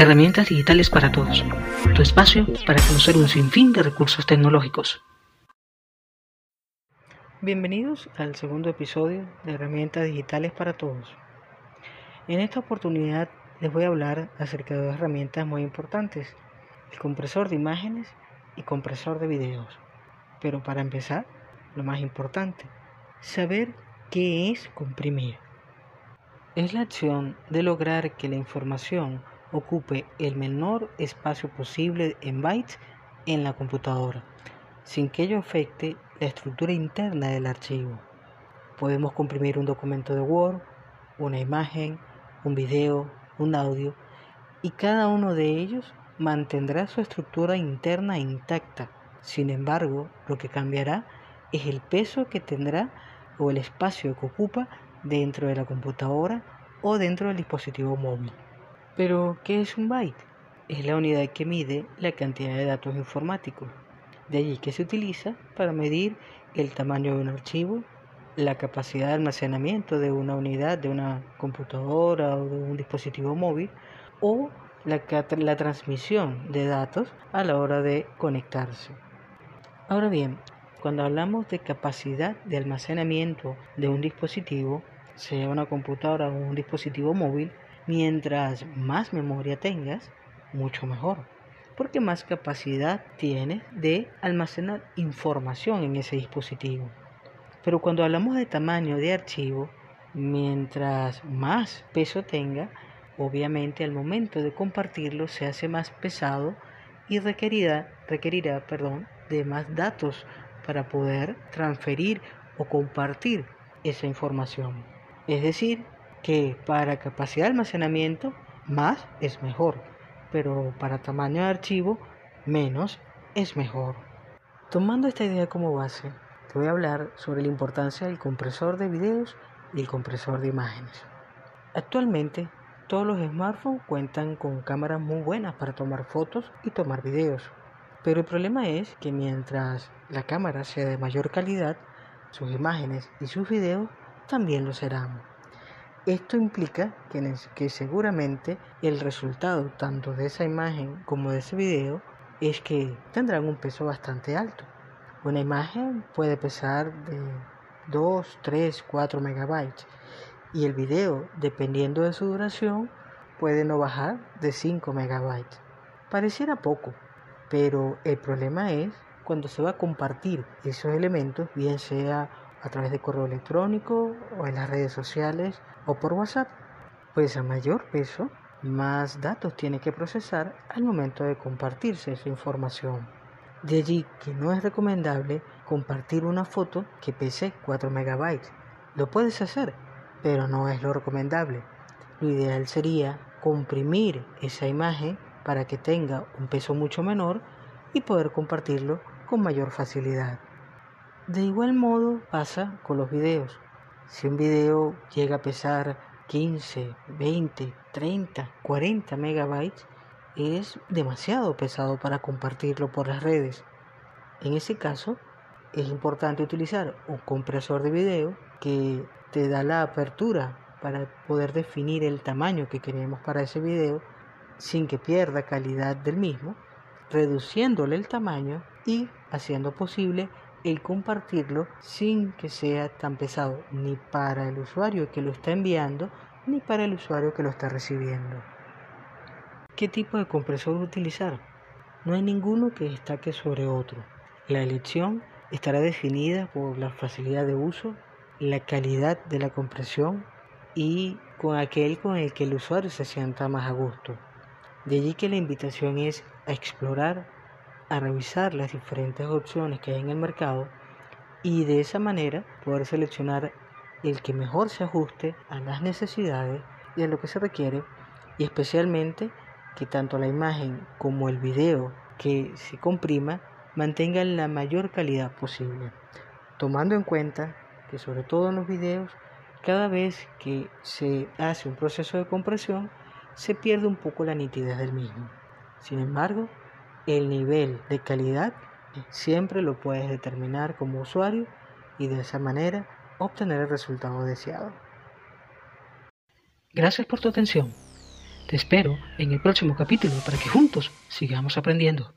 Herramientas digitales para todos. Tu espacio para conocer un sinfín de recursos tecnológicos. Bienvenidos al segundo episodio de Herramientas digitales para todos. En esta oportunidad les voy a hablar acerca de dos herramientas muy importantes, el compresor de imágenes y compresor de videos. Pero para empezar, lo más importante, saber qué es comprimir. Es la acción de lograr que la información ocupe el menor espacio posible en bytes en la computadora, sin que ello afecte la estructura interna del archivo. Podemos comprimir un documento de Word, una imagen, un video, un audio, y cada uno de ellos mantendrá su estructura interna intacta. Sin embargo, lo que cambiará es el peso que tendrá o el espacio que ocupa dentro de la computadora o dentro del dispositivo móvil. Pero, ¿qué es un byte? Es la unidad que mide la cantidad de datos informáticos. De allí que se utiliza para medir el tamaño de un archivo, la capacidad de almacenamiento de una unidad de una computadora o de un dispositivo móvil o la, la transmisión de datos a la hora de conectarse. Ahora bien, cuando hablamos de capacidad de almacenamiento de un dispositivo, sea una computadora o un dispositivo móvil, Mientras más memoria tengas, mucho mejor, porque más capacidad tienes de almacenar información en ese dispositivo. Pero cuando hablamos de tamaño de archivo, mientras más peso tenga, obviamente al momento de compartirlo se hace más pesado y requerirá, requerirá perdón, de más datos para poder transferir o compartir esa información. Es decir, que para capacidad de almacenamiento más es mejor, pero para tamaño de archivo menos es mejor. Tomando esta idea como base, te voy a hablar sobre la importancia del compresor de videos y el compresor de imágenes. Actualmente, todos los smartphones cuentan con cámaras muy buenas para tomar fotos y tomar videos. Pero el problema es que mientras la cámara sea de mayor calidad, sus imágenes y sus videos también lo serán. Esto implica que, seguramente el resultado tanto de esa imagen como de ese video es que tendrán un peso bastante alto. Una imagen puede pesar de 2, 3, 4 megabytes y el video, dependiendo de su duración, puede no bajar de 5 megabytes. Pareciera poco, pero el problema es cuando se va a compartir esos elementos, bien sea a través de correo electrónico o en las redes sociales o por WhatsApp, pues a mayor peso, más datos tiene que procesar al momento de compartirse esa información. De allí que no es recomendable compartir una foto que pese 4 megabytes. Lo puedes hacer, pero no es lo recomendable. Lo ideal sería comprimir esa imagen para que tenga un peso mucho menor y poder compartirlo con mayor facilidad. De igual modo pasa con los videos. Si un video llega a pesar 15, 20, 30, 40 megabytes, es demasiado pesado para compartirlo por las redes. En ese caso, es importante utilizar un compresor de video que te da la apertura para poder definir el tamaño que queremos para ese video sin que pierda calidad del mismo, reduciéndole el tamaño y haciendo posible el compartirlo sin que sea tan pesado ni para el usuario que lo está enviando ni para el usuario que lo está recibiendo. ¿Qué tipo de compresor utilizar? No hay ninguno que destaque sobre otro. La elección estará definida por la facilidad de uso, la calidad de la compresión y con aquel con el que el usuario se sienta más a gusto. De allí que la invitación es a explorar a revisar las diferentes opciones que hay en el mercado y de esa manera poder seleccionar el que mejor se ajuste a las necesidades y a lo que se requiere y especialmente que tanto la imagen como el video que se comprima mantengan la mayor calidad posible, tomando en cuenta que sobre todo en los videos cada vez que se hace un proceso de compresión se pierde un poco la nitidez del mismo. Sin embargo, el nivel de calidad siempre lo puedes determinar como usuario y de esa manera obtener el resultado deseado. Gracias por tu atención. Te espero en el próximo capítulo para que juntos sigamos aprendiendo.